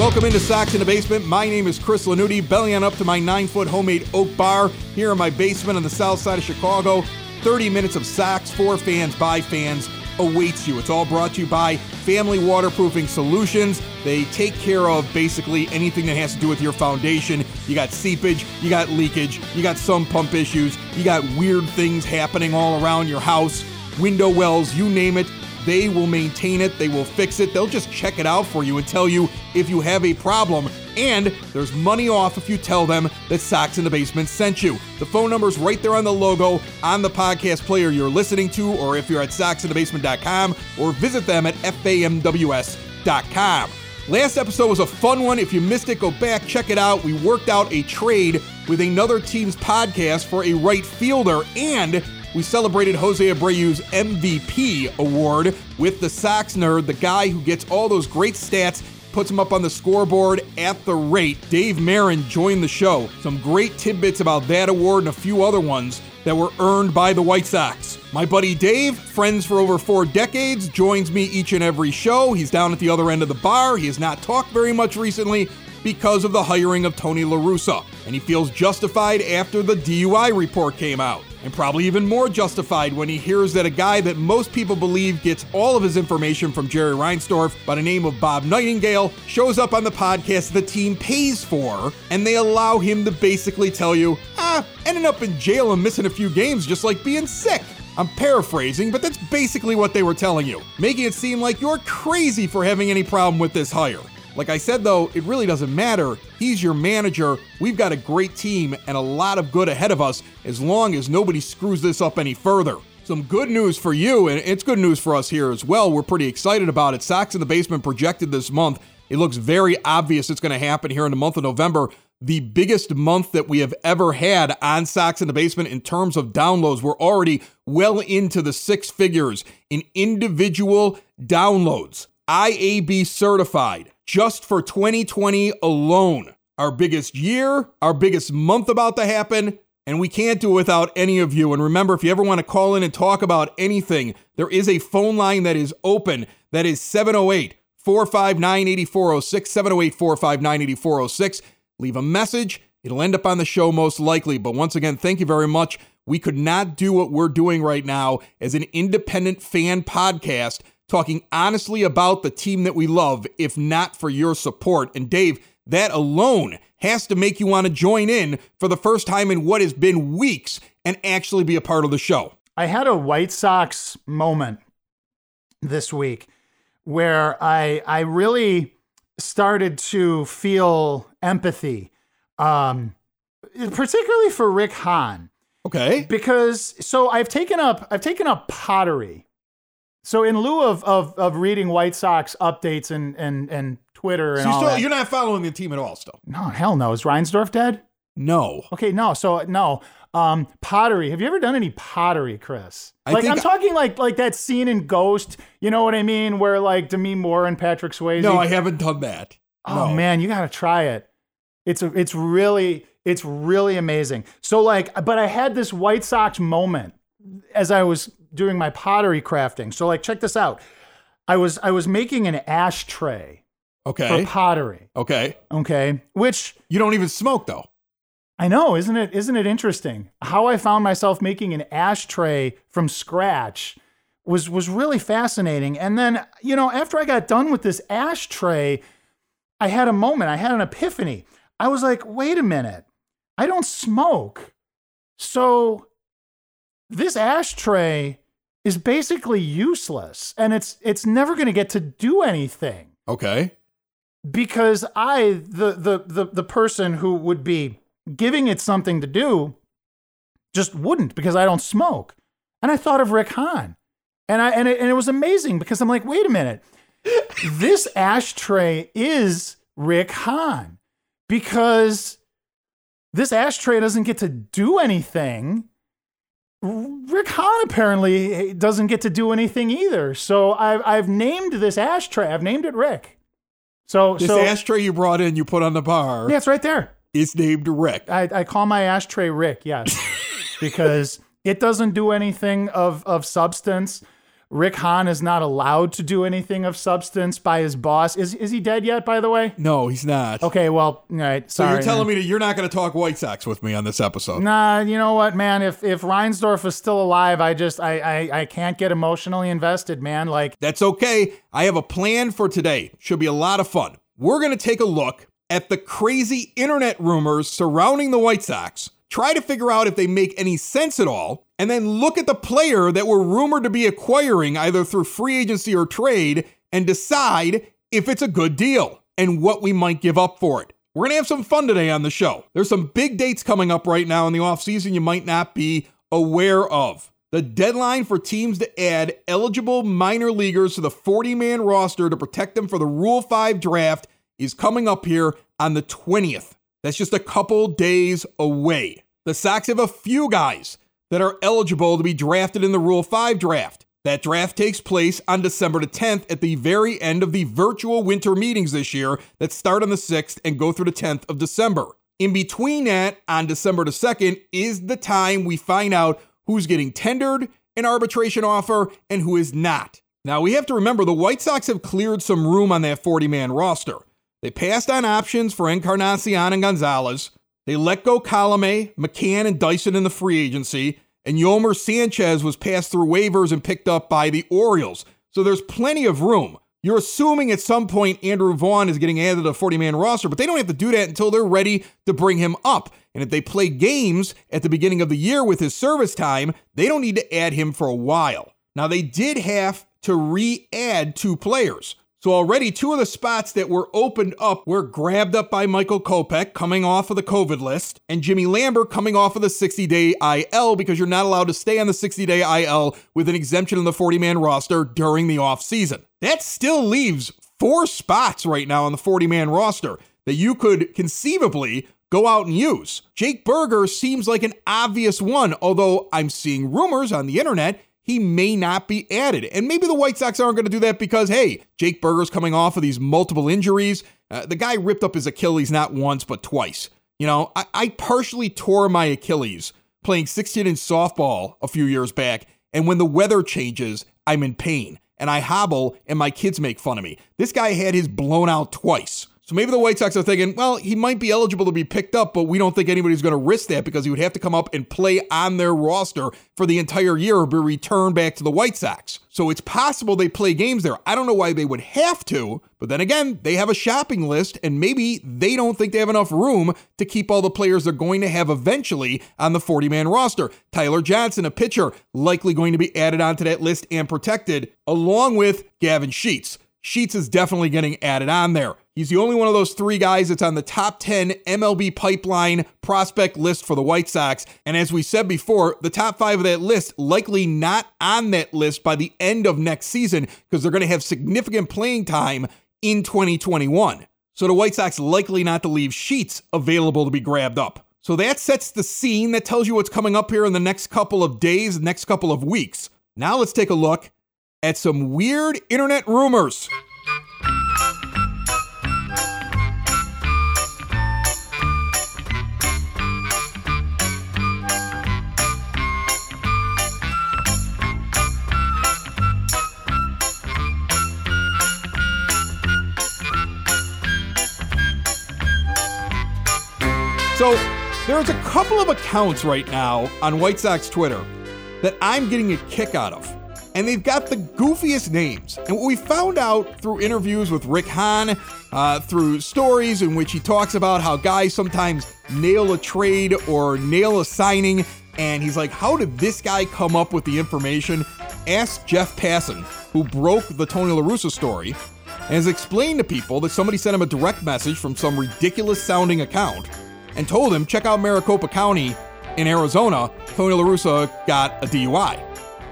Welcome into Sox in the Basement. My name is Chris Lanuti, belly on up to my nine foot homemade oak bar here in my basement on the south side of Chicago. 30 minutes of Sox for fans by fans awaits you. It's all brought to you by Family Waterproofing Solutions. They take care of basically anything that has to do with your foundation. You got seepage, you got leakage, you got some pump issues, you got weird things happening all around your house, window wells, you name it. They will maintain it, they will fix it, they'll just check it out for you and tell you if you have a problem. And there's money off if you tell them that Sox in the Basement sent you. The phone number's right there on the logo on the podcast player you're listening to, or if you're at soxinthebasement.com, or visit them at famws.com. Last episode was a fun one. If you missed it, go back, check it out. We worked out a trade with another team's podcast for a right fielder, and we celebrated Jose Abreu's MVP award with the Sox nerd, the guy who gets all those great stats, puts them up on the scoreboard at the rate. Dave Marin joined the show. Some great tidbits about that award and a few other ones that were earned by the White Sox. My buddy Dave, friends for over four decades, joins me each and every show. He's down at the other end of the bar. He has not talked very much recently because of the hiring of Tony La Russa, and he feels justified after the DUI report came out. And probably even more justified when he hears that a guy that most people believe gets all of his information from Jerry Reinsdorf by the name of Bob Nightingale shows up on the podcast the team pays for, and they allow him to basically tell you, ah, ending up in jail and missing a few games just like being sick. I'm paraphrasing, but that's basically what they were telling you, making it seem like you're crazy for having any problem with this hire. Like I said, though, it really doesn't matter. He's your manager. We've got a great team and a lot of good ahead of us as long as nobody screws this up any further. Some good news for you, and it's good news for us here as well. We're pretty excited about it. Sox in the Basement projected this month. It looks very obvious it's going to happen here in the month of November. The biggest month that we have ever had on Sox in the Basement in terms of downloads. We're already well into the six figures in individual downloads. IAB certified just for 2020 alone. Our biggest year, our biggest month about to happen, and we can't do it without any of you. And remember, if you ever want to call in and talk about anything, there is a phone line that is open. That is 708 459 8406. 708 459 8406. Leave a message. It'll end up on the show most likely. But once again, thank you very much. We could not do what we're doing right now as an independent fan podcast talking honestly about the team that we love, if not for your support. And Dave, that alone has to make you want to join in for the first time in what has been weeks and actually be a part of the show. I had a White Sox moment this week where I I really started to feel empathy, um, particularly for Rick Hahn. Okay. Because so I've taken up I've taken up pottery so in lieu of of, of reading White Sox updates and and and Twitter and So you're, all still, that, you're not following the team at all still? no hell no is Reinsdorf dead? No. Okay, no. So no. Um, pottery. Have you ever done any pottery, Chris? I like I'm talking like like that scene in Ghost. You know what I mean? Where like Demi Moore and Patrick Swayze. No, I haven't done that. Oh No. man, you got to try it. It's a, it's really it's really amazing. So like, but I had this White Sox moment as I was doing my pottery crafting. So like, check this out. I was I was making an ashtray Okay. for pottery. Okay. Okay, which You don't even smoke though. I know, isn't it? Isn't it interesting how I found myself making an ashtray from scratch? Was was really fascinating. And then you know, after I got done with this ashtray, I had a moment. I had an epiphany. I was like, wait a minute, I don't smoke, so this ashtray is basically useless, and it's it's never going to get to do anything Okay. because I, the, the the the person who would be giving it something to do, just wouldn't because I don't smoke. And I thought of Rick Hahn, and I and it, and it was amazing because I'm like, wait a minute, this ashtray is Rick Hahn because this ashtray doesn't get to do anything. Rick Hahn apparently eh, doesn't get to do anything either. So I've I've named this ashtray. I've named it Rick. So This so ashtray you brought in, you put on the bar, yeah, it's right there. It's named Rick. I, I call my ashtray Rick, yes, because it doesn't do anything of of substance. Rick Hahn is not allowed to do anything of substance by his boss. Is is he dead yet? By the way. No, he's not. Okay, well, all right. So you're telling me that you're not going to talk White Sox with me on this episode? Nah, you know what, man? If if Reinsdorf is still alive, I just I I, I can't get emotionally invested, man. Like That's okay. I have a plan for today. Should be a lot of fun. We're going to take a look at the crazy internet rumors surrounding the White Sox, try to figure out if they make any sense at all, and then look at the player that we're rumored to be acquiring either through free agency or trade and decide if it's a good deal and what we might give up for it. We're going to have some fun today on the show. There's some big dates coming up right now in the offseason you might not be aware of. The deadline for teams to add eligible minor leaguers to the 40 man roster to protect them for the Rule 5 draft is coming up here on the 20th. That's just a couple days away. The Sox have a few guys that are eligible to be drafted in the Rule 5 draft. That draft takes place on December the 10th at the very end of the virtual winter meetings this year that start on the 6th and go through the 10th of December. In between that, on December the 2nd, is the time we find out who's getting tendered an arbitration offer and who is not. Now, we have to remember the White Sox have cleared some room on that 40 man roster. They passed on options for Encarnacion and Gonzalez. They let go Colome, McCann, and Dyson in the free agency. And Yolmer Sanchez was passed through waivers and picked up by the Orioles. So there's plenty of room. You're assuming at some point Andrew Vaughn is getting added to the 40 man roster, but they don't have to do that until they're ready to bring him up. And if they play games at the beginning of the year with his service time, they don't need to add him for a while. Now, they did have to re add two players. So already two of the spots that were opened up were grabbed up by Michael Kopech coming off of the COVID list and Jimmy Lambert coming off of the 60 day IL because you're not allowed to stay on the 60 day IL with an exemption in the 40 man roster during the offseason. That still leaves four spots right now on the 40 man roster that you could conceivably go out and use. Jake Burger seems like an obvious one, although I'm seeing rumors on the internet he may not be added. And maybe the White Sox aren't going to do that because, hey, Jake Burger's coming off of these multiple injuries. Uh, the guy ripped up his Achilles not once, but twice. You know, I, I partially tore my Achilles playing 16 inch softball a few years back. And when the weather changes, I'm in pain and I hobble and my kids make fun of me. This guy had his blown out twice. So maybe the White Sox are thinking, well, he might be eligible to be picked up, but we don't think anybody's going to risk that because he would have to come up and play on their roster for the entire year or be returned back to the White Sox. So it's possible they play games there. I don't know why they would have to, but then again, they have a shopping list and maybe they don't think they have enough room to keep all the players they're going to have eventually on the 40 man roster. Tyler Johnson, a pitcher, likely going to be added onto that list and protected, along with Gavin Sheets. Sheets is definitely getting added on there. He's the only one of those three guys that's on the top 10 MLB pipeline prospect list for the White Sox. And as we said before, the top five of that list likely not on that list by the end of next season because they're going to have significant playing time in 2021. So the White Sox likely not to leave Sheets available to be grabbed up. So that sets the scene. That tells you what's coming up here in the next couple of days, next couple of weeks. Now let's take a look at some weird internet rumors. So there's a couple of accounts right now on White Sox Twitter that I'm getting a kick out of. And they've got the goofiest names. And what we found out through interviews with Rick Hahn, uh, through stories in which he talks about how guys sometimes nail a trade or nail a signing. And he's like, how did this guy come up with the information? Ask Jeff Passan, who broke the Tony La Russa story, and has explained to people that somebody sent him a direct message from some ridiculous sounding account and told him, check out Maricopa County in Arizona. Tony La Russa got a DUI.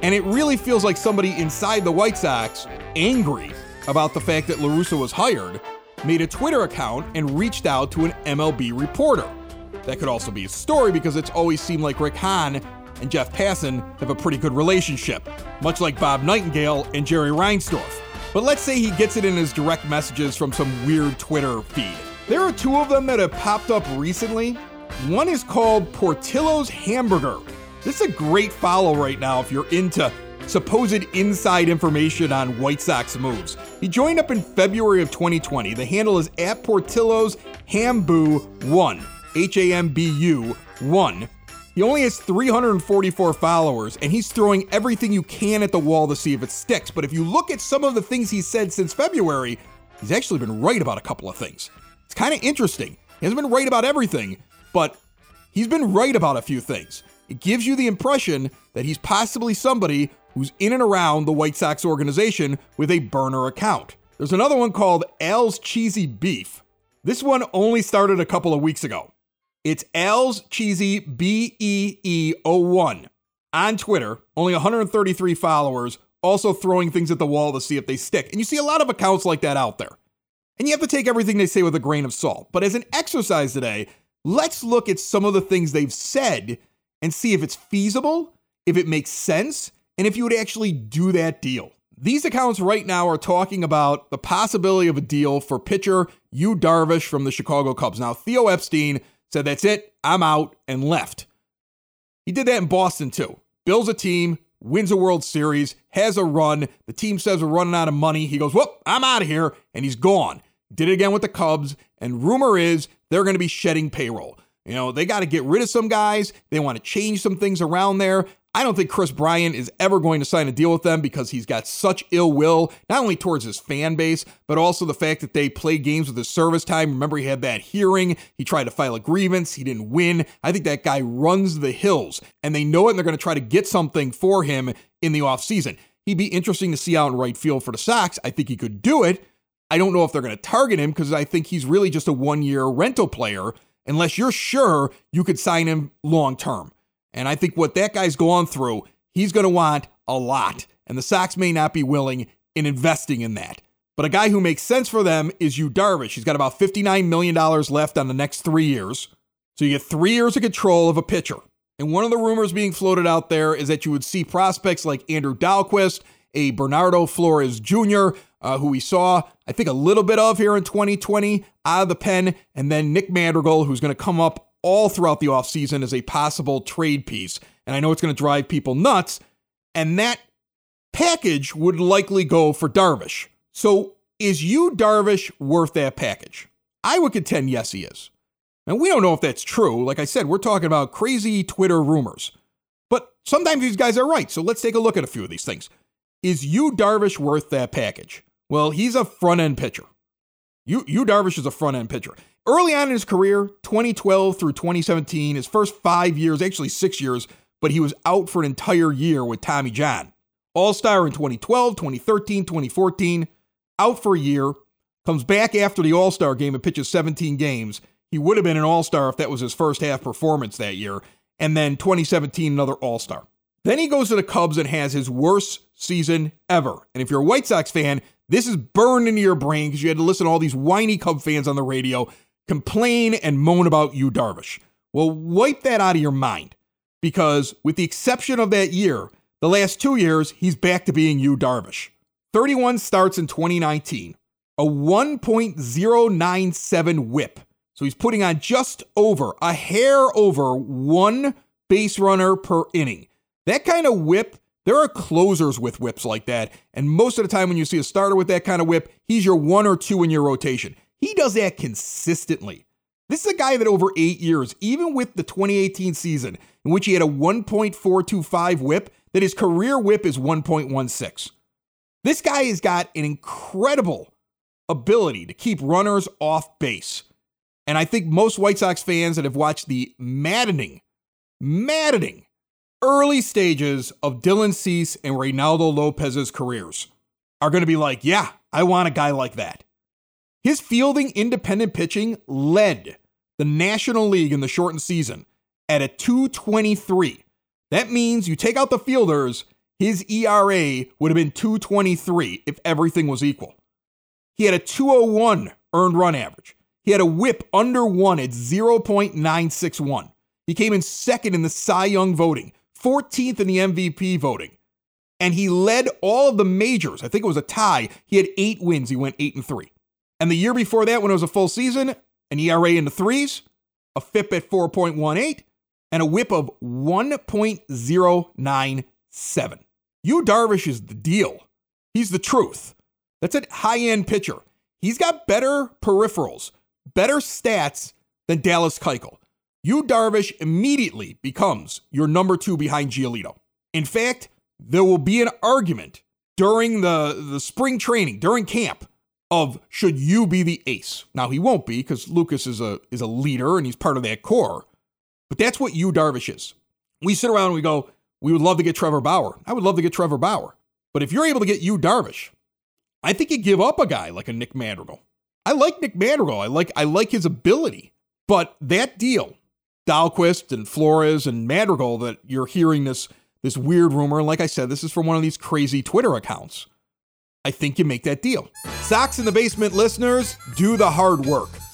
And it really feels like somebody inside the White Sox, angry about the fact that La Russa was hired, made a Twitter account and reached out to an MLB reporter. That could also be a story because it's always seemed like Rick Hahn and Jeff Passan have a pretty good relationship, much like Bob Nightingale and Jerry Reinsdorf. But let's say he gets it in his direct messages from some weird Twitter feed. There are two of them that have popped up recently. One is called Portillo's Hamburger. This is a great follow right now if you're into supposed inside information on White Sox moves. He joined up in February of 2020. The handle is at Portillo's Hambu1, H A M B U 1. He only has 344 followers, and he's throwing everything you can at the wall to see if it sticks. But if you look at some of the things he's said since February, he's actually been right about a couple of things. It's kind of interesting. He hasn't been right about everything, but he's been right about a few things. It gives you the impression that he's possibly somebody who's in and around the White Sox organization with a burner account. There's another one called Al's Cheesy Beef. This one only started a couple of weeks ago. It's Al's Cheesy B E E O 1 on Twitter, only 133 followers, also throwing things at the wall to see if they stick. And you see a lot of accounts like that out there. And you have to take everything they say with a grain of salt. But as an exercise today, let's look at some of the things they've said and see if it's feasible, if it makes sense, and if you would actually do that deal. These accounts right now are talking about the possibility of a deal for pitcher Yu Darvish from the Chicago Cubs. Now, Theo Epstein said, That's it, I'm out, and left. He did that in Boston too. Builds a team, wins a World Series, has a run. The team says we're running out of money. He goes, Whoop, I'm out of here, and he's gone. Did it again with the Cubs, and rumor is they're going to be shedding payroll. You know, they got to get rid of some guys. They want to change some things around there. I don't think Kris Bryant is ever going to sign a deal with them because he's got such ill will, not only towards his fan base, but also the fact that they play games with his service time. Remember, he had that hearing. He tried to file a grievance. He didn't win. I think that guy runs the hills, and they know it, and they're going to try to get something for him in the offseason. He'd be interesting to see out in right field for the Sox. I think he could do it. I don't know if they're going to target him because I think he's really just a one year rental player unless you're sure you could sign him long term. And I think what that guy's going through, he's going to want a lot. And the Sox may not be willing in investing in that. But a guy who makes sense for them is Yu Darvish. He's got about $59 million left on the next three years. So you get three years of control of a pitcher. And one of the rumors being floated out there is that you would see prospects like Andrew Dalquist, a Bernardo Flores Jr., uh, who we saw, I think, a little bit of here in 2020 out of the pen, and then Nick Madrigal, who's going to come up all throughout the offseason as a possible trade piece. And I know it's going to drive people nuts. And that package would likely go for Darvish. So is Yu Darvish worth that package? I would contend yes, he is. And we don't know if that's true. Like I said, we're talking about crazy Twitter rumors. But sometimes these guys are right. So let's take a look at a few of these things. Is Yu Darvish worth that package? Well, he's a front end pitcher. Yu, Yu Darvish is a front end pitcher. Early on in his career, 2012 through 2017, his first five years, actually six years, but he was out for an entire year with Tommy John. All star in 2012, 2013, 2014, out for a year, comes back after the All Star game and pitches 17 games. He would have been an All Star if that was his first half performance that year. And then 2017, another All Star. Then he goes to the Cubs and has his worst season ever. And if you're a White Sox fan, this is burned into your brain because you had to listen to all these whiny Cub fans on the radio complain and moan about Yu Darvish. Well, wipe that out of your mind because, with the exception of that year, the last two years, he's back to being Yu Darvish. 31 starts in 2019, a 1.097 whip. So he's putting on just over, a hair over one base runner per inning. That kind of whip, there are closers with whips like that. And most of the time, when you see a starter with that kind of whip, he's your one or two in your rotation. He does that consistently. This is a guy that over eight years, even with the 2018 season, in which he had a 1.425 whip, that his career whip is 1.16. This guy has got an incredible ability to keep runners off base. And I think most White Sox fans that have watched the maddening, maddening early stages of Dylan Cease and Reynaldo Lopez's careers are going to be like, yeah, I want a guy like that. His fielding independent pitching led the National League in the shortened season at a 223. That means you take out the fielders, his ERA would have been 223 if everything was equal. He had a 201 earned run average. he had a whip under one at 0.961. He came in second in the Cy Young voting, 14th in the MVP voting. And he led all of the majors. I think it was a tie. He had eight wins. He went eight and three. And the year before that, when it was a full season, an ERA in the threes, a FIP at 4.18, and a whip of 1.097. Yu Darvish is the deal. He's the truth. That's a high end pitcher. He's got better peripherals, better stats than Dallas Keuchel. Yu Darvish immediately becomes your number two behind Giolito. In fact, there will be an argument during the, the spring training, during camp, of should you be the ace. Now he won't be because Lucas is a is a leader and he's part of that core. But that's what Yu Darvish is. We sit around and we go, we would love to get Trevor Bauer. I would love to get Trevor Bauer. But if you're able to get Yu Darvish, I think you give up a guy like a Nick Madrigal. I like Nick Madrigal. I like I like his ability. But that deal, Dalquist and Flores and Madrigal, that you're hearing this this weird rumor, and like I said, this is from one of these crazy Twitter accounts. I think you make that deal. Sox in the Basement listeners, do the hard work.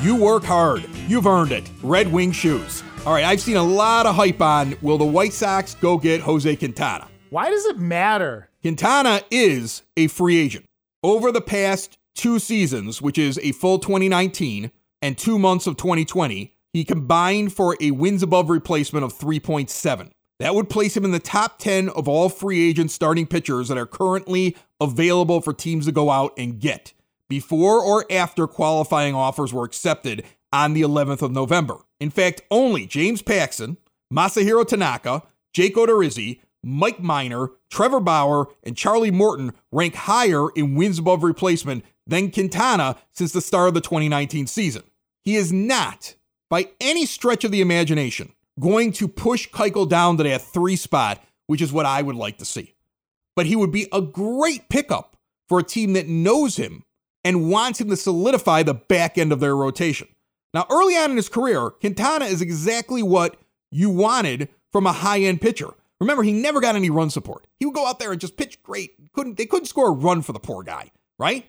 You work hard, you've earned it. Red Wing Shoes. All right, I've seen a lot of hype on will the White Sox go get Jose Quintana? Why does it matter? Quintana is a free agent. Over the past two seasons, which is a full 2019 and two months of 2020, he combined for a wins above replacement of 3.7. That would place him in the top 10 of all free agent starting pitchers that are currently available for teams to go out and get before or after qualifying offers were accepted on the 11th of November. In fact, only James Paxton, Masahiro Tanaka, Jake Odorizzi, Mike Minor, Trevor Bauer, and Charlie Morton rank higher in wins above replacement than Quintana since the start of the 2019 season. He is not, by any stretch of the imagination, going to push Keuchel down to that three spot, which is what I would like to see. But he would be a great pickup for a team that knows him and wants him to solidify the back end of their rotation. Now, early on in his career, Quintana is exactly what you wanted from a high end pitcher. Remember, he never got any run support. He would go out there and just pitch great. Couldn't they couldn't score a run for the poor guy, right?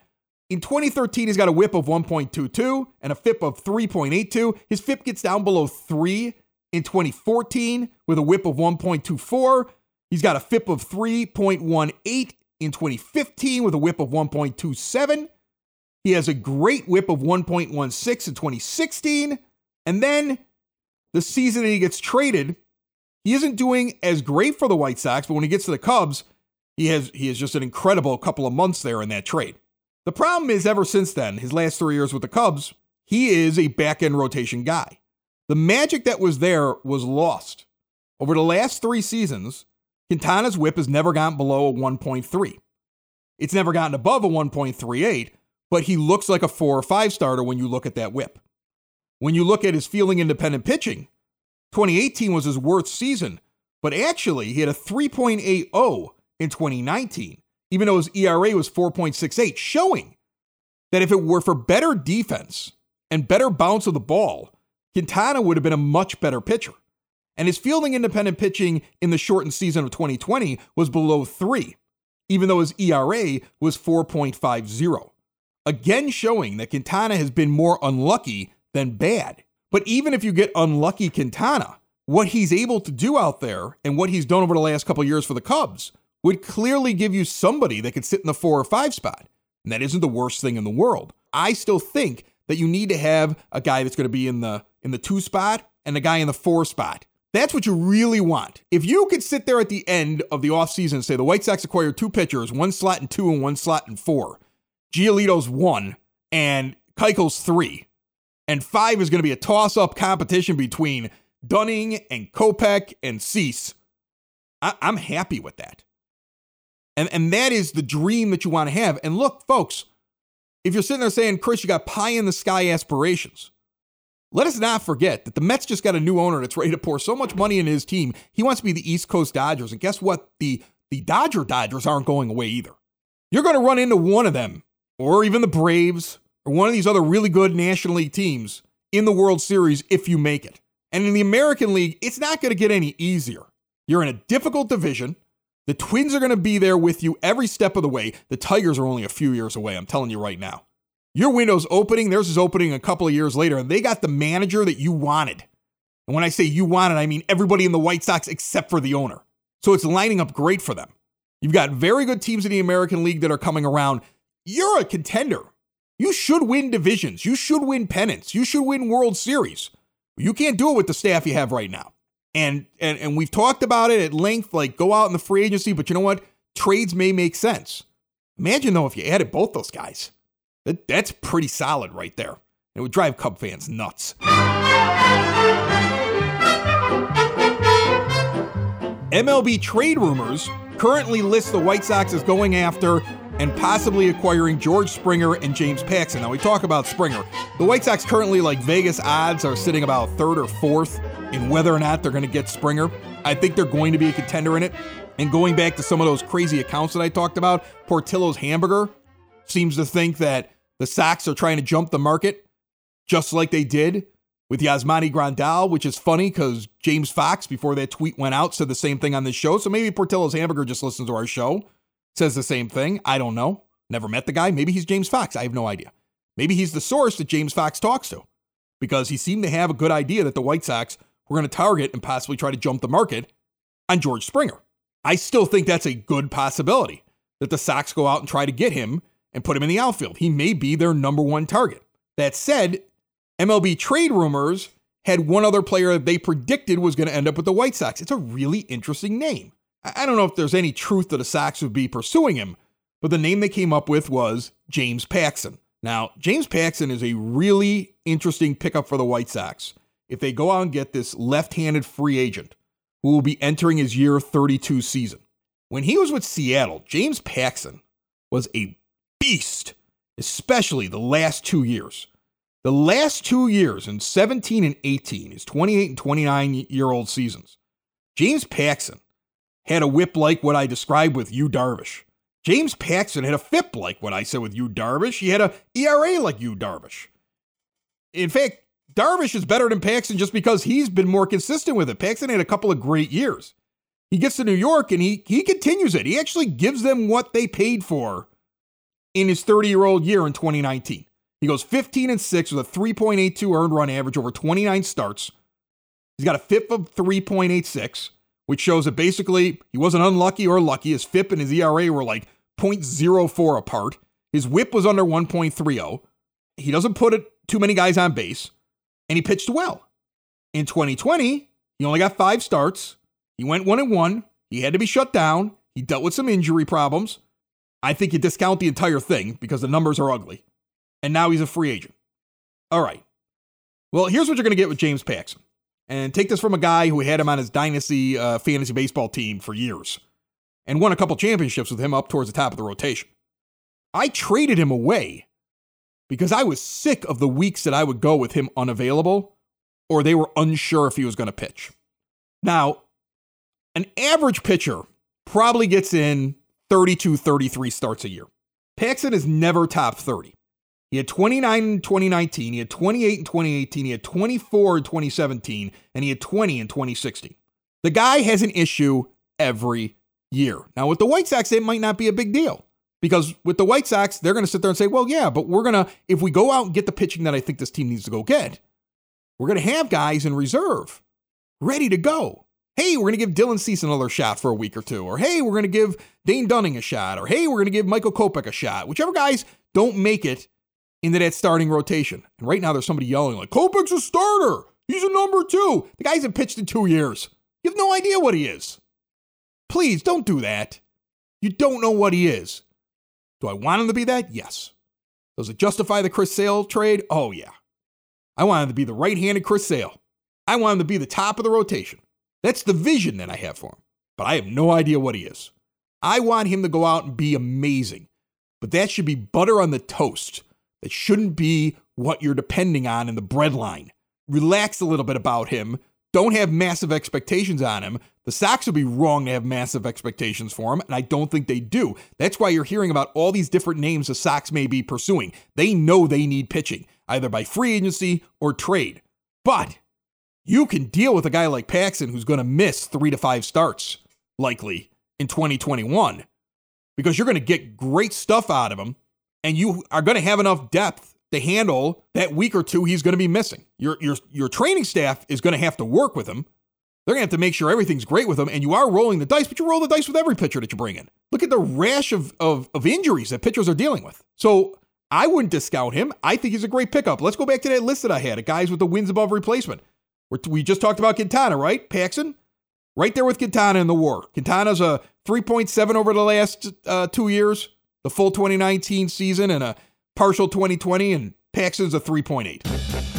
In 2013, he's got a whip of 1.22 and a FIP of 3.82. His FIP gets down below three in 2014 with a whip of 1.24. He's got a FIP of 3.18 in 2015 with a whip of 1.27. He has a great whip of 1.16 in 2016. And then the season that he gets traded, he isn't doing as great for the White Sox, but when he gets to the Cubs, he has he has just an incredible couple of months there in that trade. The problem is ever since then, his last three years with the Cubs, he is a back end rotation guy. The magic that was there was lost. Over the last three seasons, Quintana's whip has never gotten below a 1.3. It's never gotten above a 1.38, but he looks like a four or five starter when you look at that whip. When you look at his fielding independent pitching, 2018 was his worst season, but actually he had a 3.80 in 2019, even though his ERA was 4.68, showing that if it were for better defense and better bounce of the ball, Quintana would have been a much better pitcher. And his fielding independent pitching in the shortened season of 2020 was below three, even though his ERA was 4.50 again showing that Quintana has been more unlucky than bad. But even if you get unlucky Quintana, what he's able to do out there and what he's done over the last couple years for the Cubs would clearly give you somebody that could sit in the four or five spot. And that isn't the worst thing in the world. I still think that you need to have a guy that's going to be in the in the two spot and a guy in the four spot. That's what you really want. If you could sit there at the end of the offseason and say the White Sox acquired two pitchers, one slot and two and one slot and four, Giolito's one and Keuchel's three, and five is going to be a toss up competition between Dunning and Kopech and Cease, I- I'm happy with that. And, and that is the dream that you want to have. And look, folks, if you're sitting there saying, Chris, you got pie in the sky aspirations, let us not forget that the Mets just got a new owner that's ready to pour so much money into his team. He wants to be the East Coast Dodgers. And guess what? The, the Dodger Dodgers aren't going away either. You're going to run into one of them, or even the Braves, or one of these other really good National League teams in the World Series if you make it. And in the American League, it's not going to get any easier. You're in a difficult division. The Twins are going to be there with you every step of the way. The Tigers are only a few years away, I'm telling you right now. Your window's opening, theirs is opening a couple of years later, and they got the manager that you wanted. And when I say you wanted, I mean everybody in the White Sox except for the owner. So it's lining up great for them. You've got very good teams in the American League that are coming around. You're a contender. You should win divisions. You should win pennants. You should win World Series. You can't do it with the staff you have right now. And and and we've talked about it at length, like go out in the free agency, but you know what? Trades may make sense. Imagine though if you added both those guys. That, that's pretty solid right there. It would drive Cub fans nuts. MLB trade rumors currently list the White Sox as going after and possibly acquiring George Springer and James Paxton. Now we talk about Springer. The White Sox currently, like Vegas odds, are sitting about third or fourth in whether or not they're going to get Springer. I think they're going to be a contender in it. And going back to some of those crazy accounts that I talked about, Portillo's Hamburger seems to think that the Sox are trying to jump the market just like they did with Yasmani Grandal, which is funny because James Fox, before that tweet went out, said the same thing on this show. So maybe Portillo's Hamburger just listens to our show says the same thing. I don't know. Never met the guy. Maybe he's James Fox. I have no idea. Maybe he's the source that James Fox talks to because he seemed to have a good idea that the White Sox were going to target and possibly try to jump the market on George Springer. I still think that's a good possibility that the Sox go out and try to get him and put him in the outfield. He may be their number one target. That said, MLB trade rumors had one other player that they predicted was going to end up with the White Sox. It's a really interesting name. I don't know if there's any truth that the Sox would be pursuing him, but the name they came up with was James Paxton. Now, James Paxton is a really interesting pickup for the White Sox if they go out and get this left handed free agent who will be entering his year 32 season. When he was with Seattle, James Paxton was a beast, especially the last two years. The last two years in 17 and 18, his 28 and 29 year old seasons, James Paxton had a whip like what I described with Yu Darvish. James Paxton had a FIP like what I said with Yu Darvish. He had a ERA like Yu Darvish. In fact, Darvish is better than Paxton just because he's been more consistent with it. Paxton had a couple of great years. He gets to New York and he he continues it. He actually gives them what they paid for in his 30-year-old year in 2019. He goes 15 and 6 with a 3.82 earned run average over 29 starts. He's got a FIP of 3.86 which shows that basically he wasn't unlucky or lucky. His FIP and his ERA were like 0.04 apart. His whip was under 1.30. He doesn't put it, too many guys on base, and he pitched well. In 2020, he only got five starts. He went one and one. He had to be shut down. He dealt with some injury problems. I think you discount the entire thing because the numbers are ugly. And now he's a free agent. All right. Well, here's what you're going to get with James Paxton. And take this from a guy who had him on his dynasty uh, fantasy baseball team for years and won a couple championships with him up towards the top of the rotation. I traded him away because I was sick of the weeks that I would go with him unavailable or they were unsure if he was going to pitch. Now, an average pitcher probably gets in 32, 33 starts a year. Paxton is never top 30. He had 29 in 2019, he had 28 in 2018, he had 24 in 2017, and he had 20 in 2016. The guy has an issue every year. Now, with the White Sox, it might not be a big deal because with the White Sox, they're going to sit there and say, well, yeah, but we're going to, if we go out and get the pitching that I think this team needs to go get, we're going to have guys in reserve ready to go. Hey, we're going to give Dylan Cease another shot for a week or two. Or hey, we're going to give Dane Dunning a shot. Or hey, we're going to give Michael Kopech a shot. Whichever guys don't make it into that starting rotation. And right now there's somebody yelling like, Kopech's a starter. He's a number two. The guy hasn't pitched in two years. You have no idea what he is. Please don't do that. You don't know what he is. Do I want him to be that? Yes. Does it justify the Chris Sale trade? Oh, yeah. I want him to be the right handed Chris Sale. I want him to be the top of the rotation. That's the vision that I have for him. But I have no idea what he is. I want him to go out and be amazing. But that should be butter on the toast. That shouldn't be what you're depending on in the breadline. Relax a little bit about him. Don't have massive expectations on him. The Sox would be wrong to have massive expectations for him, and I don't think they do. That's why you're hearing about all these different names the Sox may be pursuing. They know they need pitching, either by free agency or trade. But you can deal with a guy like Paxton who's going to miss three to five starts, likely, in 2021, because you're going to get great stuff out of him, and you are going to have enough depth to handle that week or two he's going to be missing. Your, your, your training staff is going to have to work with him. They're going to have to make sure everything's great with him, and you are rolling the dice, but you roll the dice with every pitcher that you bring in. Look at the rash of, of, of injuries that pitchers are dealing with. So I wouldn't discount him. I think he's a great pickup. Let's go back to that list that I had of guys with the wins above replacement. We just talked about Quintana, right? Paxton? Right there with Quintana in the war. Quintana's a 3.7 over the last uh, two years, the full 2019 season, and a partial 2020, and Paxton's a 3.8.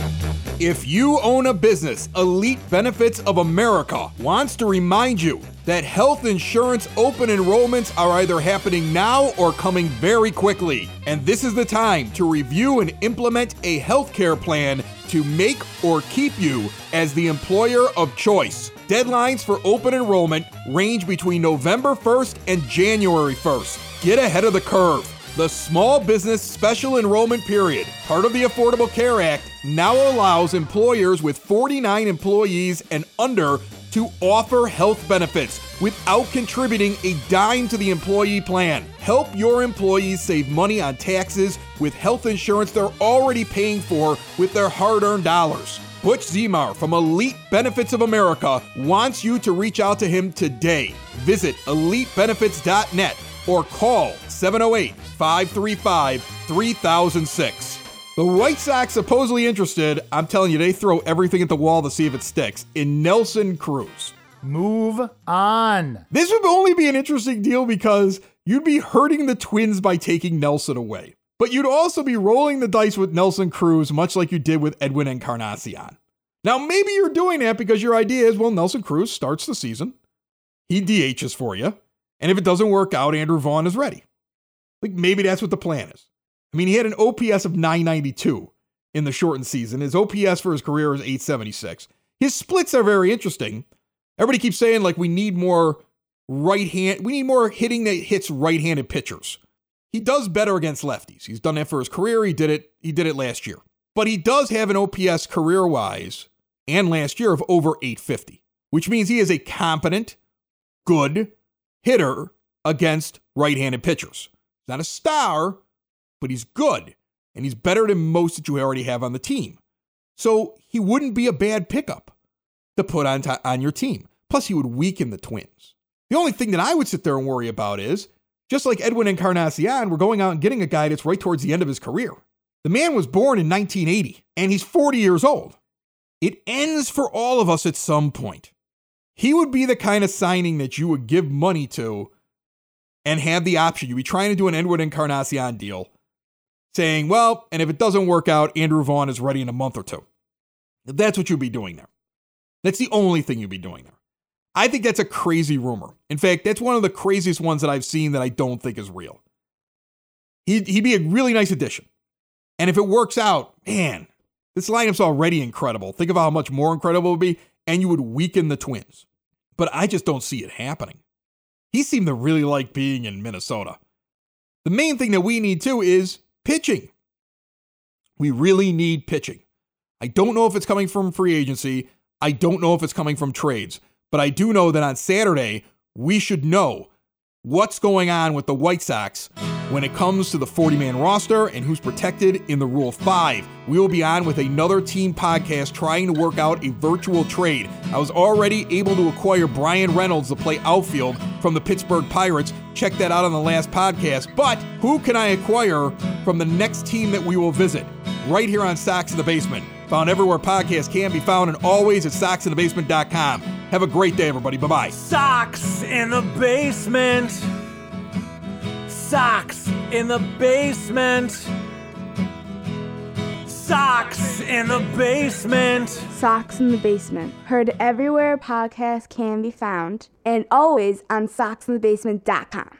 If you own a business, Elite Benefits of America wants to remind you that health insurance open enrollments are either happening now or coming very quickly. And this is the time to review and implement a healthcare plan to make or keep you as the employer of choice. Deadlines for open enrollment range between November 1st and January 1st. Get ahead of the curve. The Small Business Special Enrollment Period, part of the Affordable Care Act, now allows employers with 49 employees and under to offer health benefits without contributing a dime to the employee plan. Help your employees save money on taxes with health insurance they're already paying for with their hard earned dollars. Butch Zimar from Elite Benefits of America wants you to reach out to him today. Visit elitebenefits.net or call 708 535 3006. The White Sox supposedly interested, I'm telling you, they throw everything at the wall to see if it sticks, in Nelson Cruz. Move on. This would only be an interesting deal because you'd be hurting the Twins by taking Nelson away. But you'd also be rolling the dice with Nelson Cruz, much like you did with Edwin Encarnacion. Now, maybe you're doing that because your idea is well, Nelson Cruz starts the season, he DHs for you, and if it doesn't work out, Andrew Vaughn is ready. Like maybe that's what the plan is. I mean, he had an OPS of 992 in the shortened season. His OPS for his career is 876. His splits are very interesting. Everybody keeps saying like we need more right hand, we need more hitting that hits right-handed pitchers. He does better against lefties. He's done that for his career. He did it. He did it last year. But he does have an OPS career-wise and last year of over 850, which means he is a competent, good hitter against right-handed pitchers. He's not a star, but he's good, and he's better than most that you already have on the team. So he wouldn't be a bad pickup to put on, t- on your team. Plus, he would weaken the Twins. The only thing that I would sit there and worry about is just like Edwin Encarnacion, we're going out and getting a guy that's right towards the end of his career. The man was born in 1980, and he's 40 years old. It ends for all of us at some point. He would be the kind of signing that you would give money to and have the option. You'd be trying to do an Edwin Encarnacion deal, saying, well, and if it doesn't work out, Andrew Vaughn is ready in a month or two. That's what you'd be doing there. That's the only thing you'd be doing there. I think that's a crazy rumor. In fact, that's one of the craziest ones that I've seen that I don't think is real. He'd, he'd be a really nice addition. And if it works out, man, this lineup's already incredible. Think of how much more incredible it would be, and you would weaken the Twins. But I just don't see it happening. He seemed to really like being in Minnesota. The main thing that we need too is pitching. We really need pitching. I don't know if it's coming from free agency. I don't know if it's coming from trades. But I do know that on Saturday, we should know what's going on with the White Sox when it comes to the 40 man roster and who's protected in the Rule 5. We will be on with another team podcast trying to work out a virtual trade. I was already able to acquire Bryan Reynolds to play outfield from the Pittsburgh Pirates. Check that out on the last podcast. But who can I acquire from the next team that we will visit? Right here on Sox in the Basement. Found everywhere podcasts can be found and always at soxinthebasement.com. Have a great day, everybody. Bye bye. Sox in the basement. Sox in the basement. Sox in the basement. Sox in the Basement. Heard everywhere podcasts can be found and always on soxinthebasement.com.